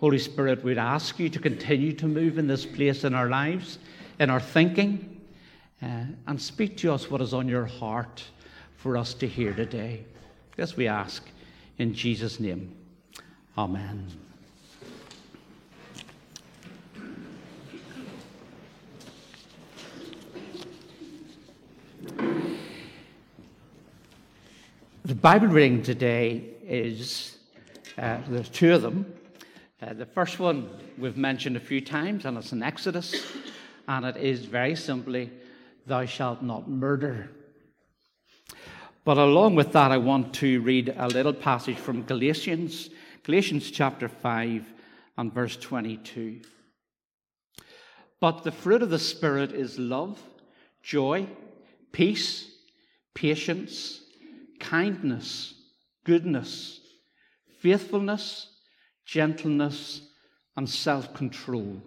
Holy Spirit, we'd ask you to continue to move in this place in our lives, in our thinking, uh, and speak to us what is on your heart for us to hear today. This we ask in Jesus' name. Amen. The Bible reading today is, uh, there's two of them. Uh, the first one we've mentioned a few times, and it's in Exodus, and it is very simply, Thou shalt not murder. But along with that, I want to read a little passage from Galatians, Galatians chapter 5 and verse 22. But the fruit of the Spirit is love, joy, peace, patience, kindness, goodness, faithfulness, gentleness, and self control.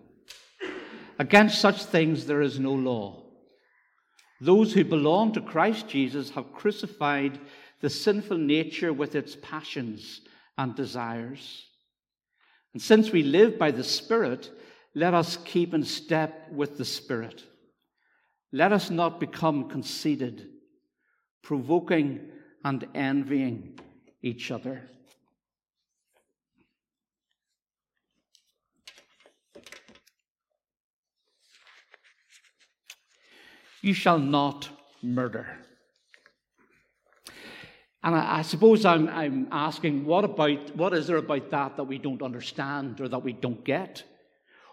Against such things there is no law. Those who belong to Christ Jesus have crucified the sinful nature with its passions and desires. And since we live by the Spirit, let us keep in step with the Spirit. Let us not become conceited, provoking and envying each other. You shall not murder. And I, I suppose I'm, I'm, asking, what about what is there about that that we don't understand or that we don't get?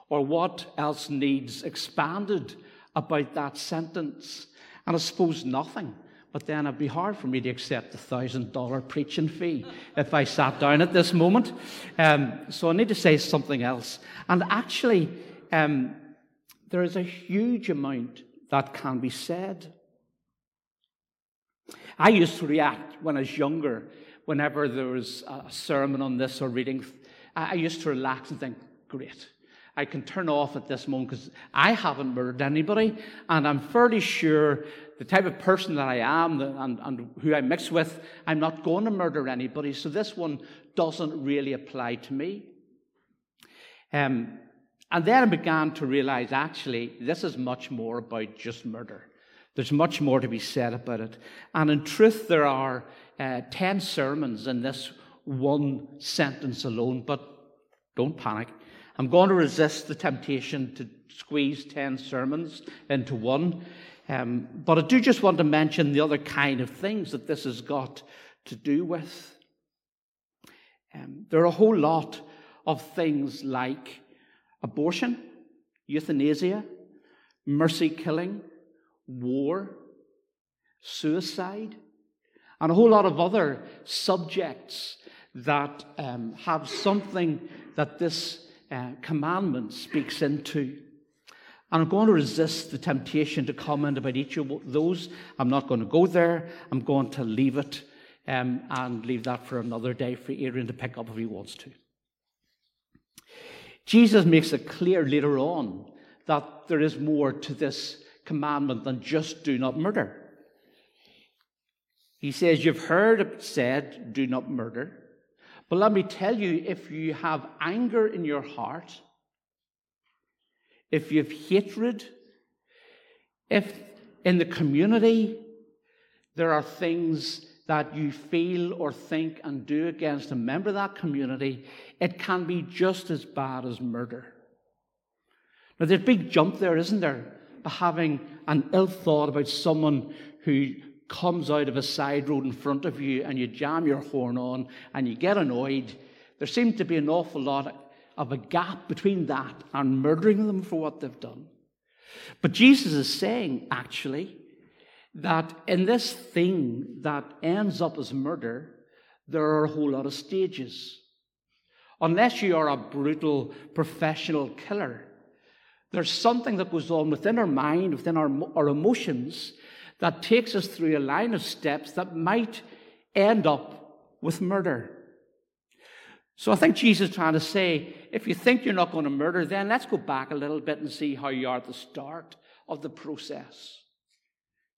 Or what else needs expanded about that sentence? And I suppose nothing. But then it'd be hard for me to accept the thousand dollar preaching fee if I sat down at this moment. Um, so I need to say something else. And actually, um, there is a huge amount that can be said. I used to react when I was younger, whenever there was a sermon on this or reading. I used to relax and think, great. I can turn off at this moment because I haven't murdered anybody, and I'm fairly sure the type of person that I am and, and who I mix with, I'm not going to murder anybody. So this one doesn't really apply to me. Um, and then I began to realize actually, this is much more about just murder. There's much more to be said about it. And in truth, there are uh, 10 sermons in this one sentence alone, but don't panic. I'm going to resist the temptation to squeeze 10 sermons into one. Um, but I do just want to mention the other kind of things that this has got to do with. Um, there are a whole lot of things like abortion, euthanasia, mercy killing, war, suicide, and a whole lot of other subjects that um, have something that this uh, commandment speaks into. And I'm going to resist the temptation to comment about each of those. I'm not going to go there. I'm going to leave it um, and leave that for another day for Adrian to pick up if he wants to. Jesus makes it clear later on that there is more to this commandment than just do not murder. He says, You've heard it said, do not murder. But let me tell you, if you have anger in your heart, if you have hatred, if in the community there are things that you feel or think and do against a member of that community, it can be just as bad as murder. Now, there's a big jump there, isn't there? By Having an ill thought about someone who comes out of a side road in front of you and you jam your horn on and you get annoyed. There seems to be an awful lot of a gap between that and murdering them for what they've done. But Jesus is saying, actually, that in this thing that ends up as murder, there are a whole lot of stages. Unless you are a brutal professional killer, there's something that goes on within our mind, within our, our emotions, that takes us through a line of steps that might end up with murder. So I think Jesus is trying to say if you think you're not going to murder, then let's go back a little bit and see how you are at the start of the process.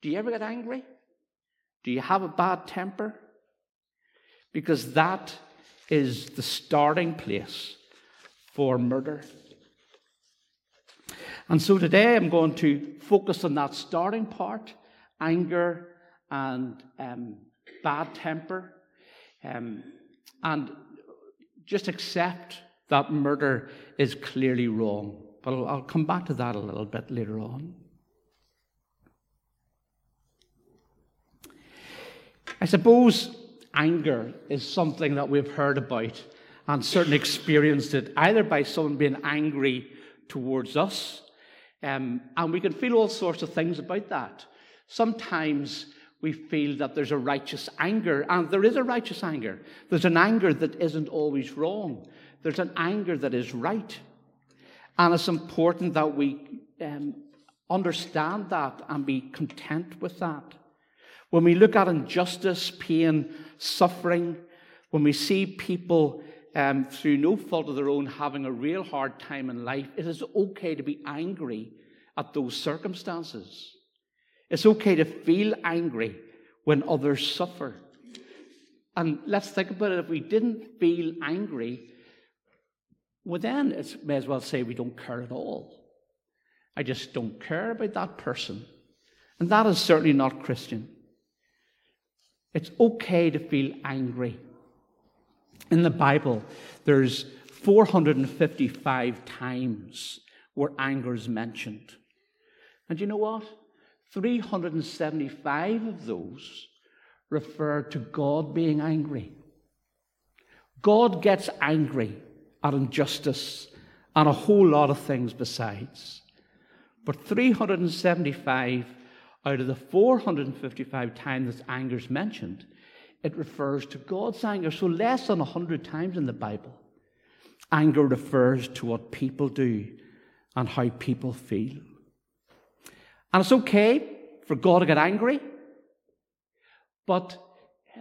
Do you ever get angry? Do you have a bad temper? Because that is the starting place for murder. And so today I'm going to focus on that starting part anger and um, bad temper. Um, and just accept that murder is clearly wrong. But I'll, I'll come back to that a little bit later on. I suppose anger is something that we've heard about and certainly experienced it either by someone being angry towards us, um, and we can feel all sorts of things about that. Sometimes we feel that there's a righteous anger, and there is a righteous anger. There's an anger that isn't always wrong, there's an anger that is right. And it's important that we um, understand that and be content with that. When we look at injustice, pain, suffering, when we see people um, through no fault of their own having a real hard time in life, it is okay to be angry at those circumstances. It's okay to feel angry when others suffer. And let's think about it. If we didn't feel angry, well, then it may as well say we don't care at all. I just don't care about that person. And that is certainly not Christian. It's okay to feel angry. In the Bible, there's 455 times where anger is mentioned. And you know what? 375 of those refer to God being angry. God gets angry at injustice and a whole lot of things besides. But 375 out of the 455 times that anger is mentioned, it refers to God's anger. So less than 100 times in the Bible, anger refers to what people do and how people feel. And it's okay for God to get angry, but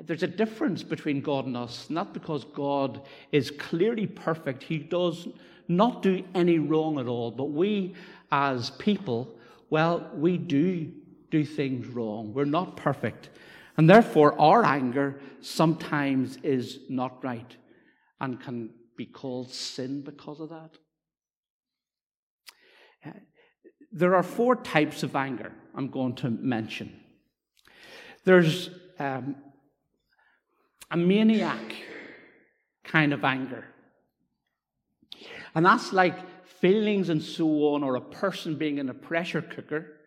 there's a difference between God and us, not because God is clearly perfect. He does not do any wrong at all, but we as people, well, we do do things wrong. We're not perfect. And therefore, our anger sometimes is not right and can be called sin because of that. There are four types of anger I'm going to mention. There's um, a maniac kind of anger. And that's like feelings and so on, or a person being in a pressure cooker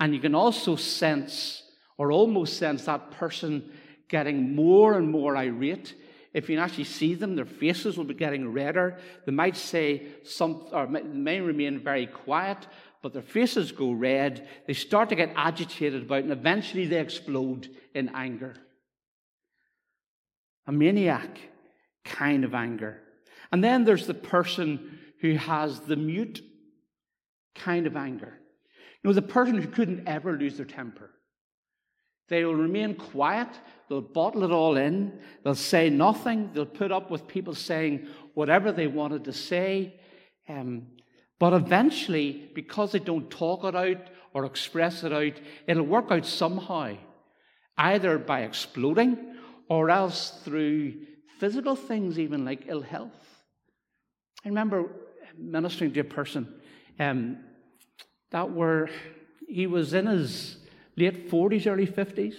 and you can also sense, or almost sense, that person getting more and more irate. If you actually see them, their faces will be getting redder. They might say some, or may remain very quiet, but their faces go red. They start to get agitated about, it, and eventually they explode in anger. A maniac kind of anger. And then there's the person who has the mute kind of anger. You know, the person who couldn't ever lose their temper. They will remain quiet, they'll bottle it all in, they'll say nothing, they'll put up with people saying whatever they wanted to say. Um, but eventually, because they don't talk it out or express it out, it'll work out somehow, either by exploding or else through physical things, even like ill health. I remember ministering to a person. Um, that were, he was in his late 40s, early 50s,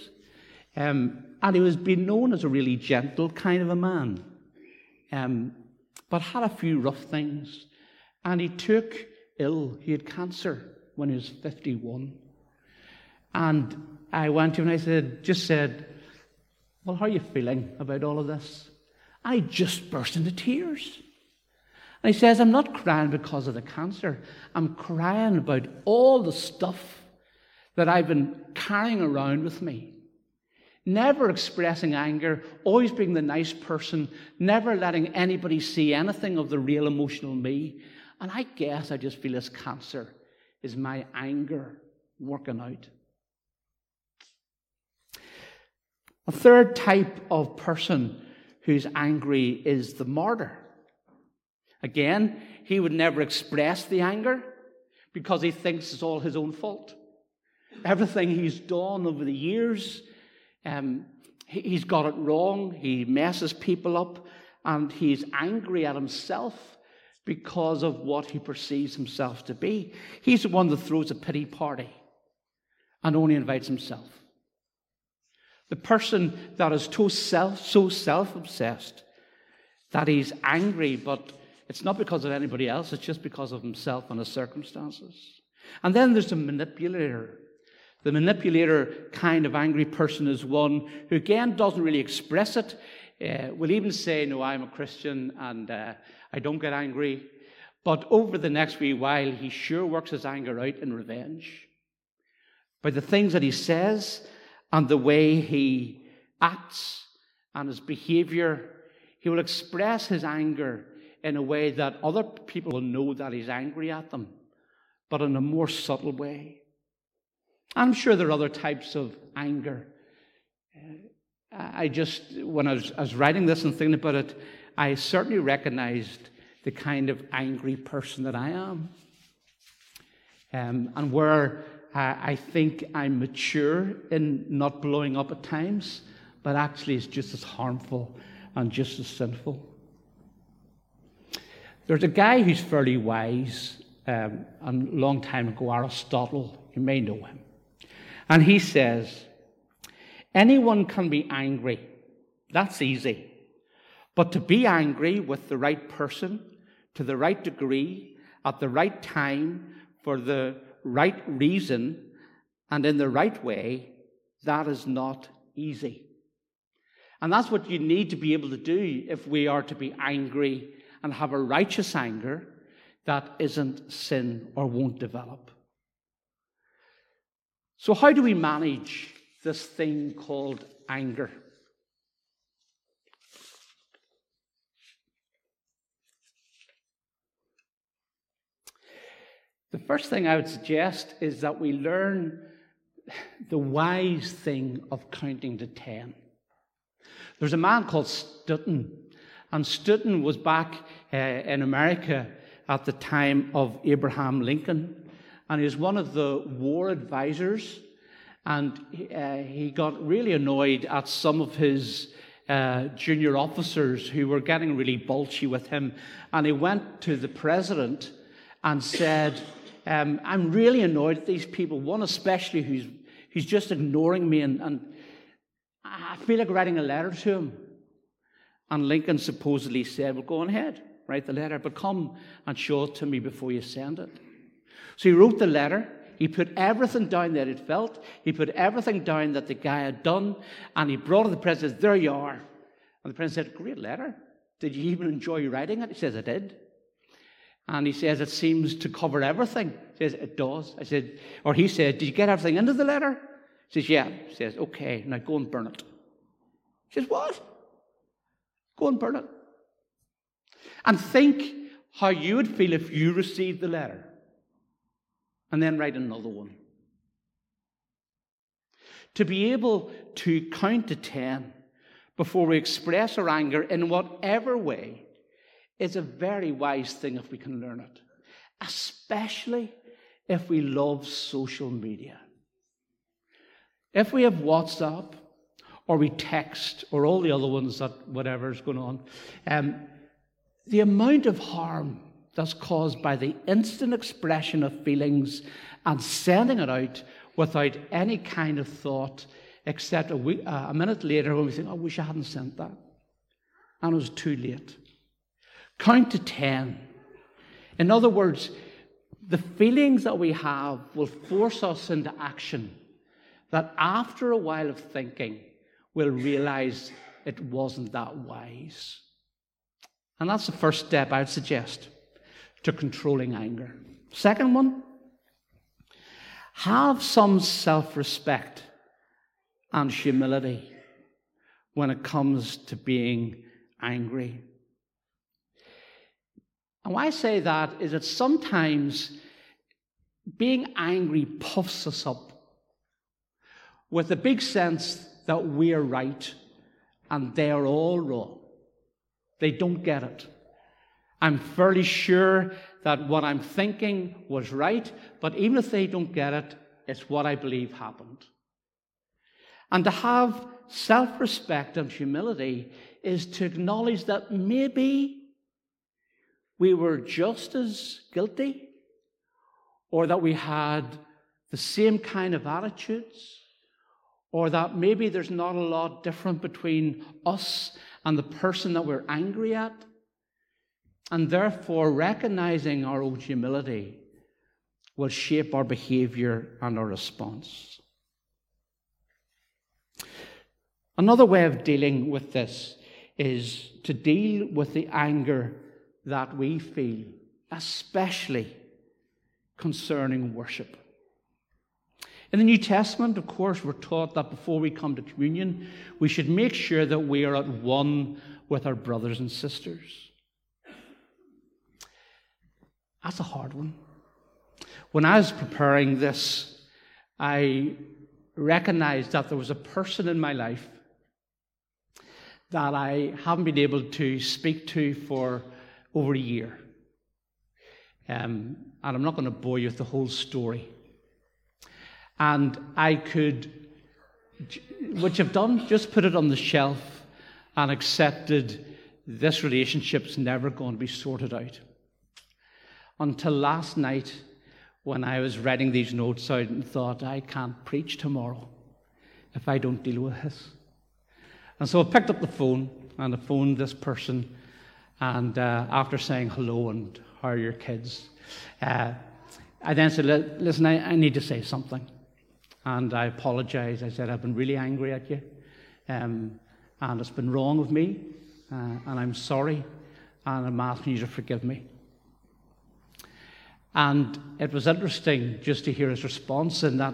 um, and he was being known as a really gentle kind of a man, um, but had a few rough things. And he took ill. He had cancer when he was 51. And I went to him and I said, just said, Well, how are you feeling about all of this? I just burst into tears. And he says, I'm not crying because of the cancer. I'm crying about all the stuff that I've been carrying around with me. Never expressing anger, always being the nice person, never letting anybody see anything of the real emotional me. And I guess I just feel this cancer is my anger working out. A third type of person who's angry is the martyr. Again, he would never express the anger because he thinks it's all his own fault. Everything he's done over the years, um, he's got it wrong. He messes people up and he's angry at himself because of what he perceives himself to be. He's the one that throws a pity party and only invites himself. The person that is so self, so self-obsessed that he's angry, but it's not because of anybody else, it's just because of himself and his circumstances. And then there's the manipulator. The manipulator kind of angry person is one who, again, doesn't really express it. Uh, will even say, No, I'm a Christian and uh, I don't get angry. But over the next wee while, he sure works his anger out in revenge. By the things that he says and the way he acts and his behavior, he will express his anger in a way that other people will know that he's angry at them, but in a more subtle way. I'm sure there are other types of anger. I just, when I was, I was writing this and thinking about it, I certainly recognized the kind of angry person that I am. Um, and where I think I'm mature in not blowing up at times, but actually it's just as harmful and just as sinful. There's a guy who's fairly wise, um, a long time ago, Aristotle, you may know him. And he says, anyone can be angry. That's easy. But to be angry with the right person, to the right degree, at the right time, for the right reason, and in the right way, that is not easy. And that's what you need to be able to do if we are to be angry and have a righteous anger that isn't sin or won't develop. So, how do we manage this thing called anger? The first thing I would suggest is that we learn the wise thing of counting to 10. There's a man called Stoughton, and Stoughton was back uh, in America at the time of Abraham Lincoln, and he was one of the war advisors. And uh, he got really annoyed at some of his uh, junior officers who were getting really bulgy with him. And he went to the president and said, um, I'm really annoyed at these people, one especially who's, who's just ignoring me, and, and I feel like writing a letter to him. And Lincoln supposedly said, Well, go ahead, write the letter, but come and show it to me before you send it. So he wrote the letter. He put everything down that he'd felt. He put everything down that the guy had done. And he brought it to the president. There you are. And the president said, Great letter. Did you even enjoy writing it? He says, I did. And he says, It seems to cover everything. He says, It does. I said, Or he said, Did you get everything into the letter? He says, Yeah. He says, Okay, now go and burn it. He says, What? Go and burn it. And think how you would feel if you received the letter. And then write another one. To be able to count to 10 before we express our anger in whatever way is a very wise thing if we can learn it, especially if we love social media. If we have WhatsApp or we text or all the other ones that whatever is going on, um, the amount of harm that's caused by the instant expression of feelings and sending it out without any kind of thought, except a, week, uh, a minute later when we think, I wish I hadn't sent that. And it was too late. Count to 10. In other words, the feelings that we have will force us into action that after a while of thinking, we'll realize it wasn't that wise. And that's the first step I would suggest to controlling anger. Second one, have some self respect and humility when it comes to being angry. And why I say that is that sometimes being angry puffs us up with a big sense that we are right and they are all wrong. They don't get it. I'm fairly sure that what I'm thinking was right, but even if they don't get it, it's what I believe happened. And to have self respect and humility is to acknowledge that maybe we were just as guilty, or that we had the same kind of attitudes, or that maybe there's not a lot different between us and the person that we're angry at. And therefore, recognizing our own humility will shape our behavior and our response. Another way of dealing with this is to deal with the anger that we feel, especially concerning worship. In the New Testament, of course, we're taught that before we come to communion, we should make sure that we are at one with our brothers and sisters. That's a hard one. When I was preparing this, I recognized that there was a person in my life that I haven't been able to speak to for over a year. Um, and I'm not going to bore you with the whole story. And I could, which I've done, just put it on the shelf and accepted this relationship's never going to be sorted out. Until last night, when I was writing these notes out and thought, I can't preach tomorrow if I don't deal with this. And so I picked up the phone and I phoned this person. And uh, after saying hello and how are your kids, uh, I then said, Listen, I, I, need to say something. And I apologized. I said, I've been really angry at you. Um, and it's been wrong of me. Uh, and I'm sorry. And I'm asking you to forgive me. And it was interesting just to hear his response in that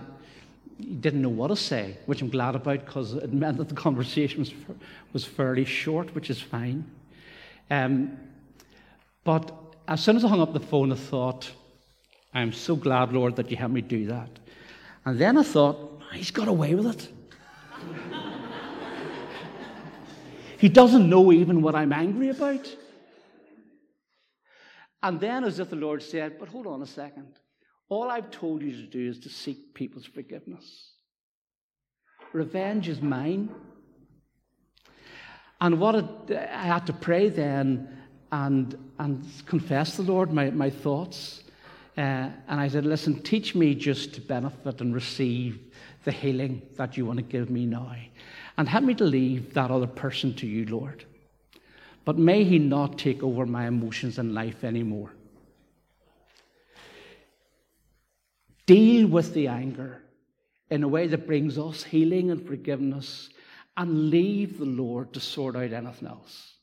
he didn't know what to say, which I'm glad about because it meant that the conversation was, was fairly short, which is fine. Um, but as soon as I hung up the phone, I thought, I'm so glad, Lord, that you helped me do that. And then I thought, he's got away with it. he doesn't know even what I'm angry about. And then, as if the Lord said, But hold on a second. All I've told you to do is to seek people's forgiveness. Revenge is mine. And what it, I had to pray then and, and confess the Lord my, my thoughts. Uh, and I said, Listen, teach me just to benefit and receive the healing that you want to give me now. And help me to leave that other person to you, Lord. But may he not take over my emotions and life anymore. Deal with the anger in a way that brings us healing and forgiveness and leave the Lord to sort out anything else.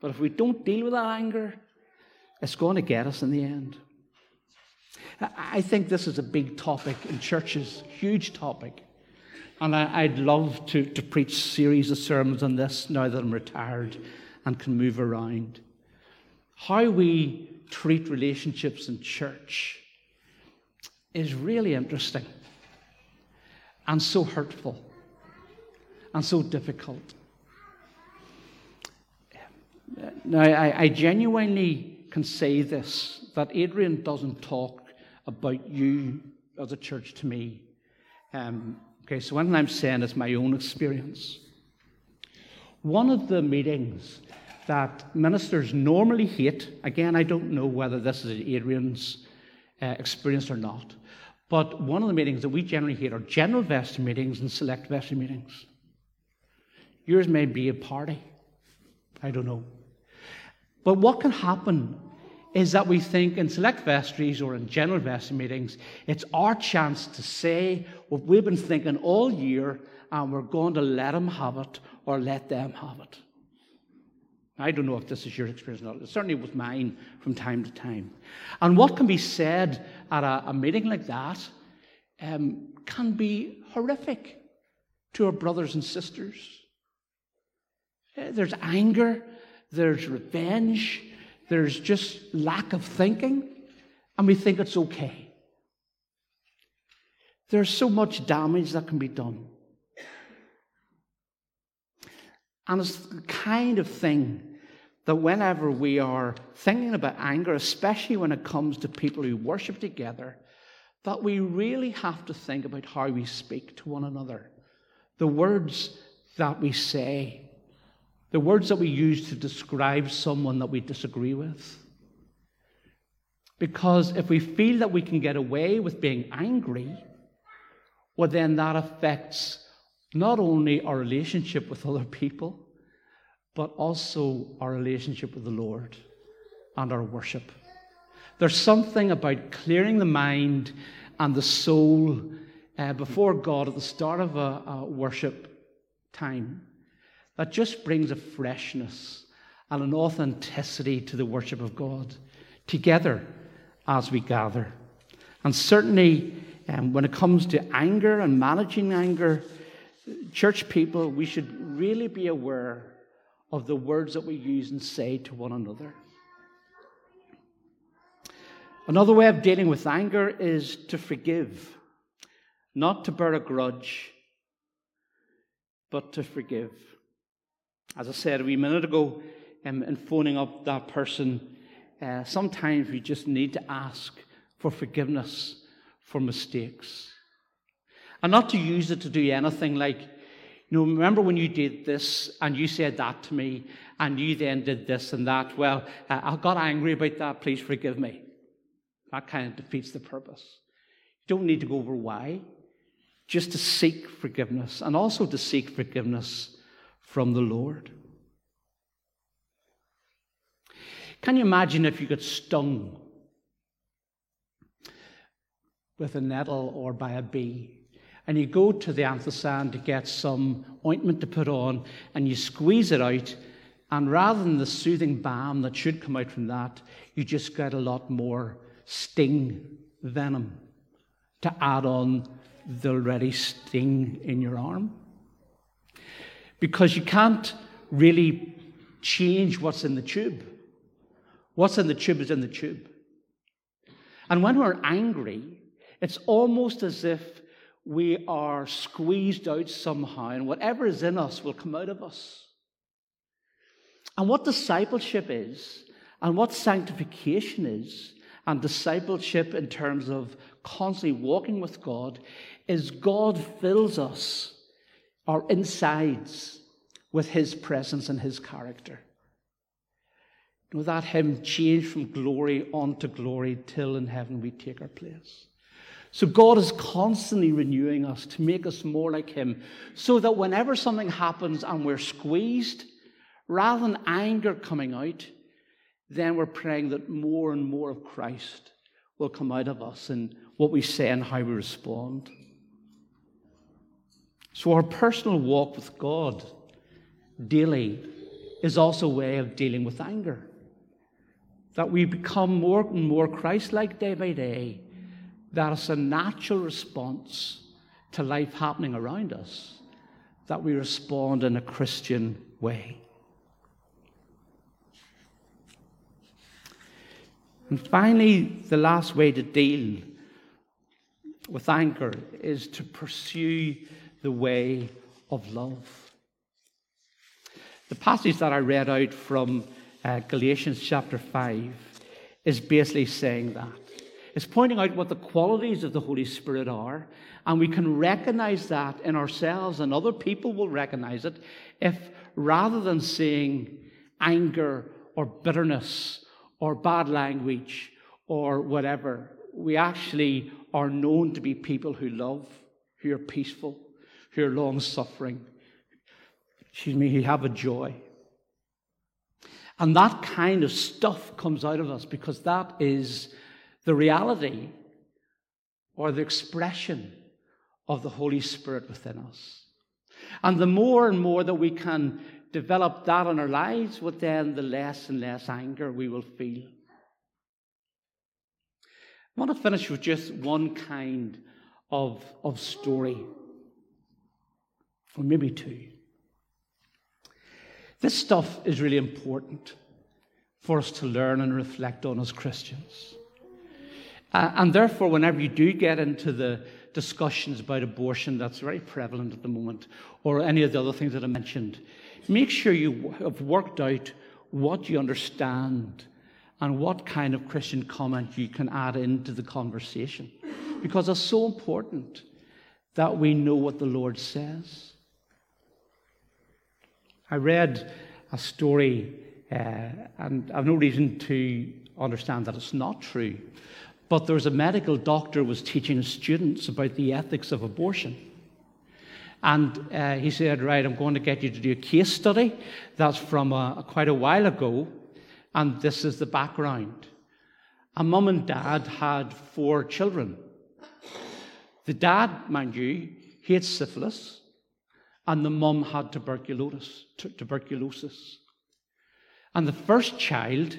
But if we don't deal with that anger, it's going to get us in the end. I think this is a big topic in churches, huge topic. And I, would love to, to preach series of sermons on this now that I'm retired and can move around. How we treat relationships in church is really interesting and so hurtful and so difficult. Now, I, I genuinely can say this that Adrian doesn't talk about you as a church to me. Um, okay, so when I'm saying is my own experience, one of the meetings that ministers normally hate, again, I don't know whether this is Adrian's uh, experience or not, but one of the meetings that we generally hate are general vestry meetings and select vestry meetings. Yours may be a party. I don't know. But what can happen is that we think in select vestries or in general vestry meetings, it's our chance to say what we've been thinking all year, and we're going to let them have it or let them have it. I don't know if this is your experience or not. It certainly was mine from time to time. And what can be said at a, a meeting like that um, can be horrific to our brothers and sisters. Uh, there's anger, there's revenge, there's just lack of thinking, and we think it's okay. There's so much damage that can be done. And it's the kind of thing that whenever we are thinking about anger, especially when it comes to people who worship together, that we really have to think about how we speak to one another, the words that we say, the words that we use to describe someone that we disagree with. Because if we feel that we can get away with being angry, well, then that affects not only our relationship with other people, but also our relationship with the Lord and our worship. There's something about clearing the mind and the soul uh, before God at the start of a, a worship time that just brings a freshness and an authenticity to the worship of God together as we gather. And certainly, um, when it comes to anger and managing anger, church people, we should really be aware of the words that we use and say to one another. Another way of dealing with anger is to forgive, not to bear a grudge, but to forgive. As I said a wee minute ago, um, in phoning up that person, uh, sometimes we just need to ask for forgiveness for mistakes. And not to use it to do anything like, you know, remember when you did this and you said that to me and you then did this and that? Well, uh, I got angry about that. Please forgive me. That kind of defeats the purpose. You don't need to go over why, just to seek forgiveness and also to seek forgiveness from the Lord. Can you imagine if you got stung with a nettle or by a bee? And you go to the Anthisan to get some ointment to put on, and you squeeze it out, and rather than the soothing balm that should come out from that, you just get a lot more sting venom to add on the already sting in your arm because you can't really change what's in the tube. What's in the tube is in the tube. And when we're angry, it's almost as if we are squeezed out somehow, and whatever is in us will come out of us. And what discipleship is, and what sanctification is, and discipleship in terms of constantly walking with God, is God fills us our insides with His presence and His character. With that hymn, change from glory onto glory till in heaven we take our place. So God is constantly renewing us to make us more like Him, so that whenever something happens and we're squeezed, rather than anger coming out, then we're praying that more and more of Christ will come out of us in what we say and how we respond. So, our personal walk with God daily is also a way of dealing with anger. That we become more and more Christ like day by day. That is a natural response to life happening around us. That we respond in a Christian way. And finally, the last way to deal with anger is to pursue the way of love. The passage that I read out from uh, Galatians chapter 5 is basically saying that. It's pointing out what the qualities of the Holy Spirit are, and we can recognize that in ourselves, and other people will recognize it if rather than saying anger or bitterness or bad language or whatever, we actually are known to be people who love, who are peaceful, are long suffering. Excuse me, who have a joy. And that kind of stuff comes out of us because that is the reality or the expression of the Holy Spirit within us. And the more and more that we can develop that in our lives, well, then the less and less anger we will feel. I want to finish with just one kind of, of story or maybe two. This stuff is really important for us to learn and reflect on as Christians. Uh, and therefore, whenever you do get into the discussions about abortion that's very prevalent at the moment, or any of the other things that I mentioned, make sure you have worked out what you understand and what kind of Christian comment you can add into the conversation. Because it's so important that we know what the Lord says. I read a story, uh, and I've no reason to understand that it's not true. But there was a medical doctor was teaching students about the ethics of abortion. And uh, he said, Right, I'm going to get you to do a case study. That's from a, quite a while ago. And this is the background. A mum and dad had four children. The dad, mind you, he had syphilis, and the mum had tuberculosis. tuberculosis. And the first child,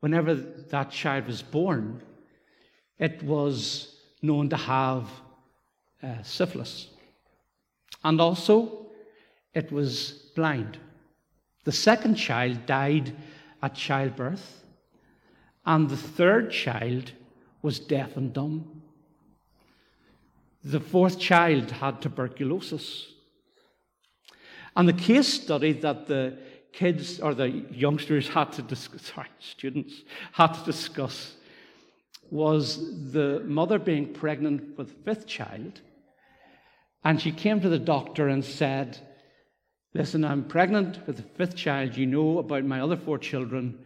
whenever that child was born, it was known to have uh, syphilis. And also, it was blind. The second child died at childbirth, and the third child was deaf and dumb. The fourth child had tuberculosis. And the case study that the kids or the youngsters had to discuss, sorry, students had to discuss was the mother being pregnant with fifth child. And she came to the doctor and said, Listen, I'm pregnant with the fifth child. You know about my other four children.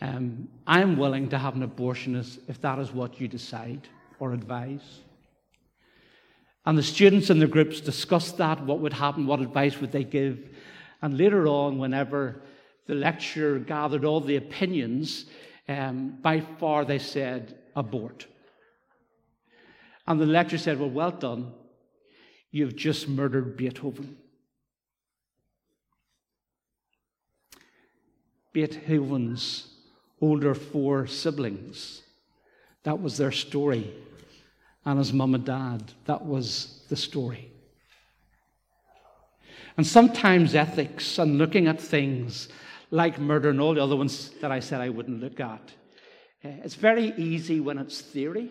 Um, I'm willing to have an abortion if that is what you decide or advise. And the students in the groups discussed that, what would happen, what advice would they give. And later on, whenever the lecturer gathered all the opinions, um, by far they said, abort. And the lecturer said, Well, well done. You've just murdered Beethoven. Beethoven's older four siblings, that was their story and his mum and dad. That was the story. And sometimes ethics and looking at things like murder and all the other ones that I said I wouldn't look at, eh, it's very easy when it's theory,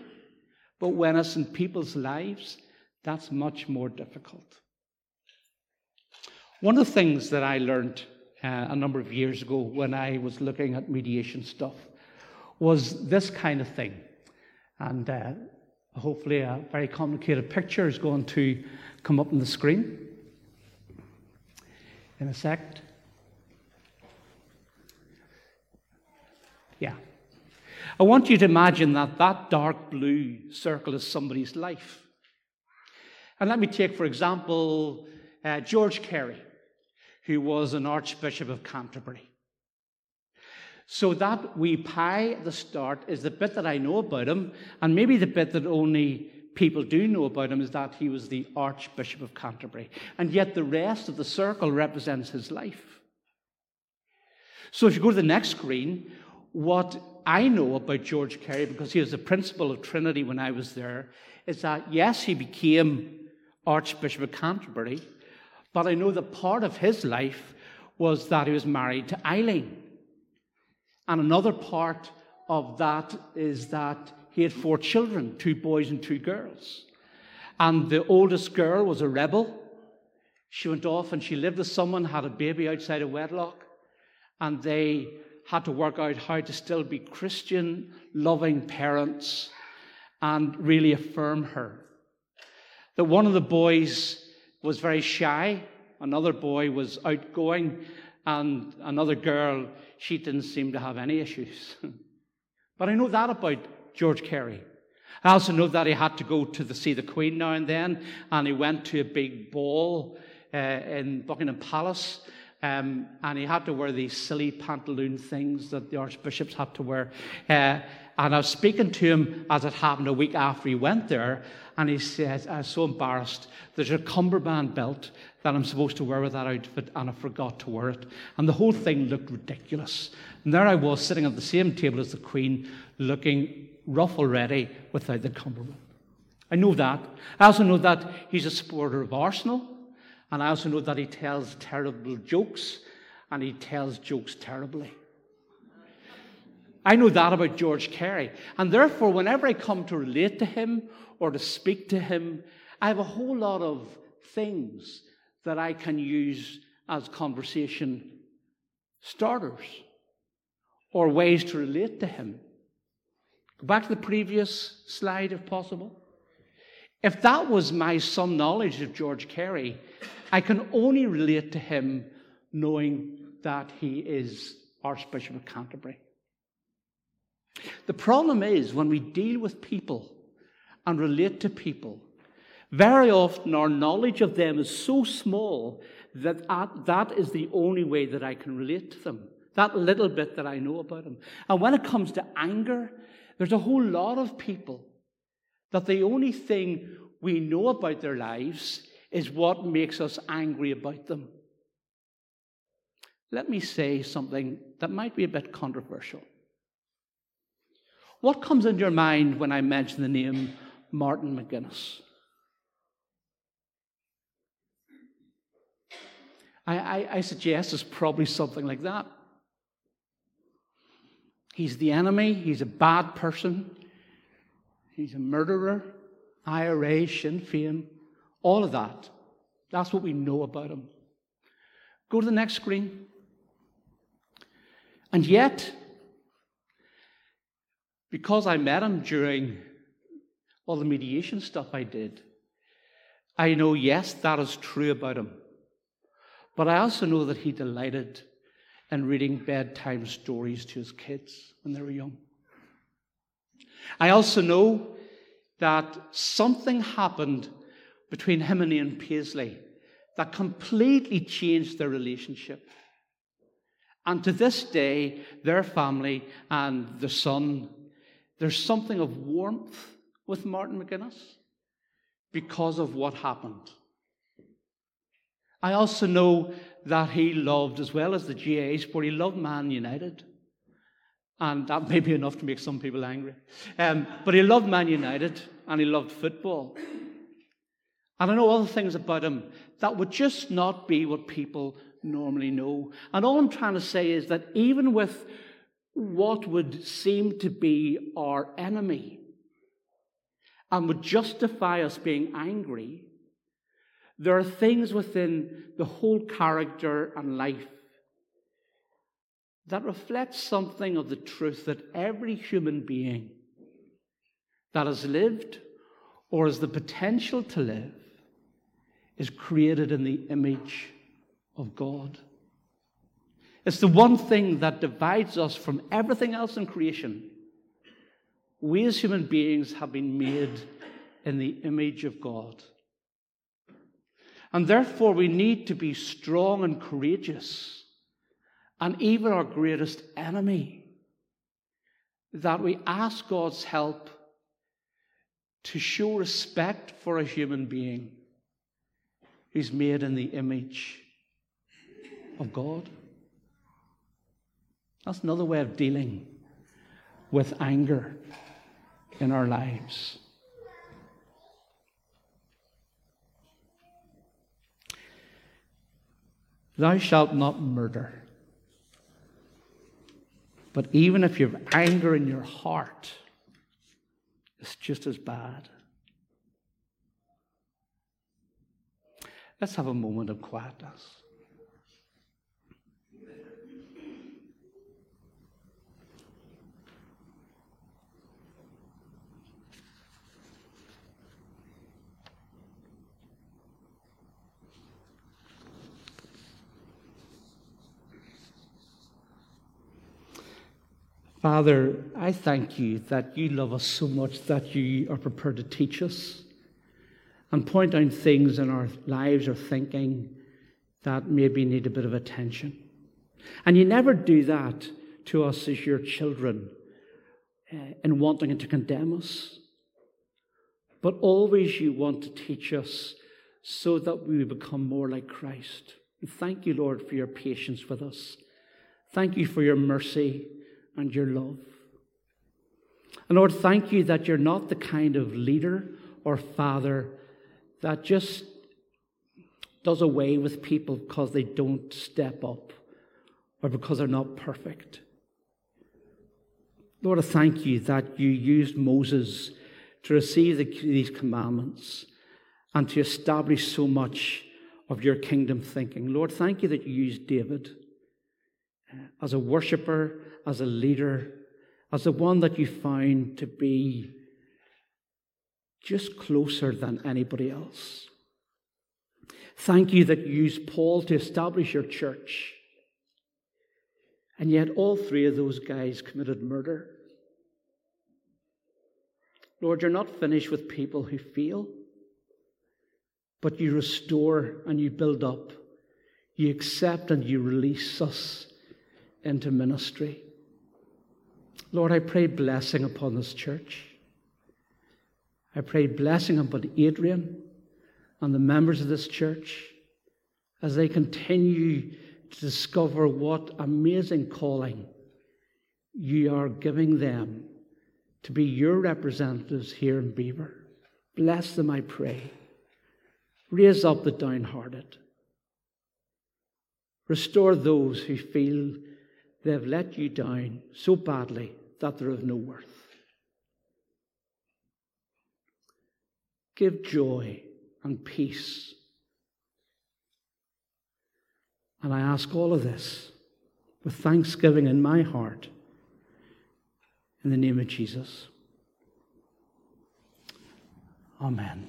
but when it's in people's lives, that's much more difficult. One of the things that I learned uh, a number of years ago when I was looking at mediation stuff was this kind of thing. And uh, hopefully a very complicated picture is going to come up on the screen in a sec. Yeah. I want you to imagine that that dark blue circle is somebody's life. And let me take, for example, uh, George Carey, who was an Archbishop of Canterbury. So that wee pie at the start is the bit that I know about him, and maybe the bit that only people do know about him is that he was the Archbishop of Canterbury. And yet the rest of the circle represents his life. So if you go to the next screen, what I know about George Carey, because he was the principal of Trinity when I was there, is that yes, he became Archbishop of Canterbury, but I know that part of his life was that he was married to Eileen. And another part of that is that he had four children two boys and two girls. And the oldest girl was a rebel. She went off and she lived with someone, had a baby outside of wedlock, and they had to work out how to still be Christian, loving parents and really affirm her. That one of the boys was very shy, another boy was outgoing, and another girl, she didn't seem to have any issues. but I know that about George Carey. I also know that he had to go to the, see the Queen now and then, and he went to a big ball uh, in Buckingham Palace. Um, and he had to wear these silly pantaloon things that the archbishops had to wear. Uh, and I was speaking to him as it happened a week after he went there, and he said, I was so embarrassed. There's a cummerbund belt that I'm supposed to wear with that outfit, and I forgot to wear it. And the whole thing looked ridiculous. And there I was sitting at the same table as the Queen, looking rough already without the cummerbund. I know that. I also know that he's a supporter of Arsenal, and I also know that he tells terrible jokes, and he tells jokes terribly. I know that about George Carey. And therefore, whenever I come to relate to him or to speak to him, I have a whole lot of things that I can use as conversation starters or ways to relate to him. Go back to the previous slide, if possible. If that was my some knowledge of George Carey, I can only relate to him knowing that he is Archbishop of Canterbury. The problem is when we deal with people and relate to people, very often our knowledge of them is so small that that is the only way that I can relate to them. That little bit that I know about them. And when it comes to anger, there's a whole lot of people that the only thing we know about their lives is what makes us angry about them. Let me say something that might be a bit controversial. What comes into your mind when I mention the name Martin McGuinness? I, I, I, suggest it's probably something like that. He's the enemy, he's a bad person, he's a murderer, IRA, Sinn Féin, all of that. That's what we know about him. Go to the next screen. And yet, because I met him during all the mediation stuff I did, I know, yes, that is true about him. But I also know that he delighted in reading bedtime stories to his kids when they were young. I also know that something happened between him and Ian Paisley that completely changed their relationship. And to this day, their family and the son, there's something of warmth with Martin McGuinness because of what happened. I also know that he loved, as well as the GAA sport, he loved Man United. And that may be enough to make some people angry. Um, but he loved Man United and he loved football. And I know other things about him that would just not be what people normally know. And all I'm trying to say is that even with what would seem to be our enemy and would justify us being angry, there are things within the whole character and life that reflect something of the truth that every human being that has lived or has the potential to live is created in the image of God. It's the one thing that divides us from everything else in creation. We as human beings have been made in the image of God. And therefore, we need to be strong and courageous. And even our greatest enemy, that we ask God's help to show respect for a human being who's made in the image of God. That's another way of dealing with anger in our lives. Thou shalt not murder. But even if you have anger in your heart, it's just as bad. Let's have a moment of quietness. Father, I thank you that you love us so much that you are prepared to teach us and point out things in our lives or thinking that maybe need a bit of attention. And you never do that to us as your children uh, in wanting to condemn us, but always you want to teach us so that we become more like Christ. And thank you, Lord, for your patience with us. Thank you for your mercy and your love. And Lord, thank you that you're not the kind of leader or father that just does away with people because they don't step up or because they're not perfect. Lord, I thank you that you used Moses to receive the, these commandments and to establish so much of your kingdom thinking. Lord, thank you that you used David uh, as a worshiper as a leader, as the one that you find to be just closer than anybody else. Thank you that you used Paul to establish your church And yet, all three of those guys committed murder. Lord, you're not finished with people who fail, but you restore and you build up. You accept and you release us into ministry. Lord, I pray blessing upon this church. I pray blessing upon Adrian and the members of this church as they continue to discover what amazing calling you are giving them to be your representatives here in Belvoir. Bless them, I pray. Raise up the downhearted. Restore those who feel they have let you down so badly that they're of no worth. Give joy and peace. And I ask all of this with thanksgiving in my heart in the name of Jesus. Amen.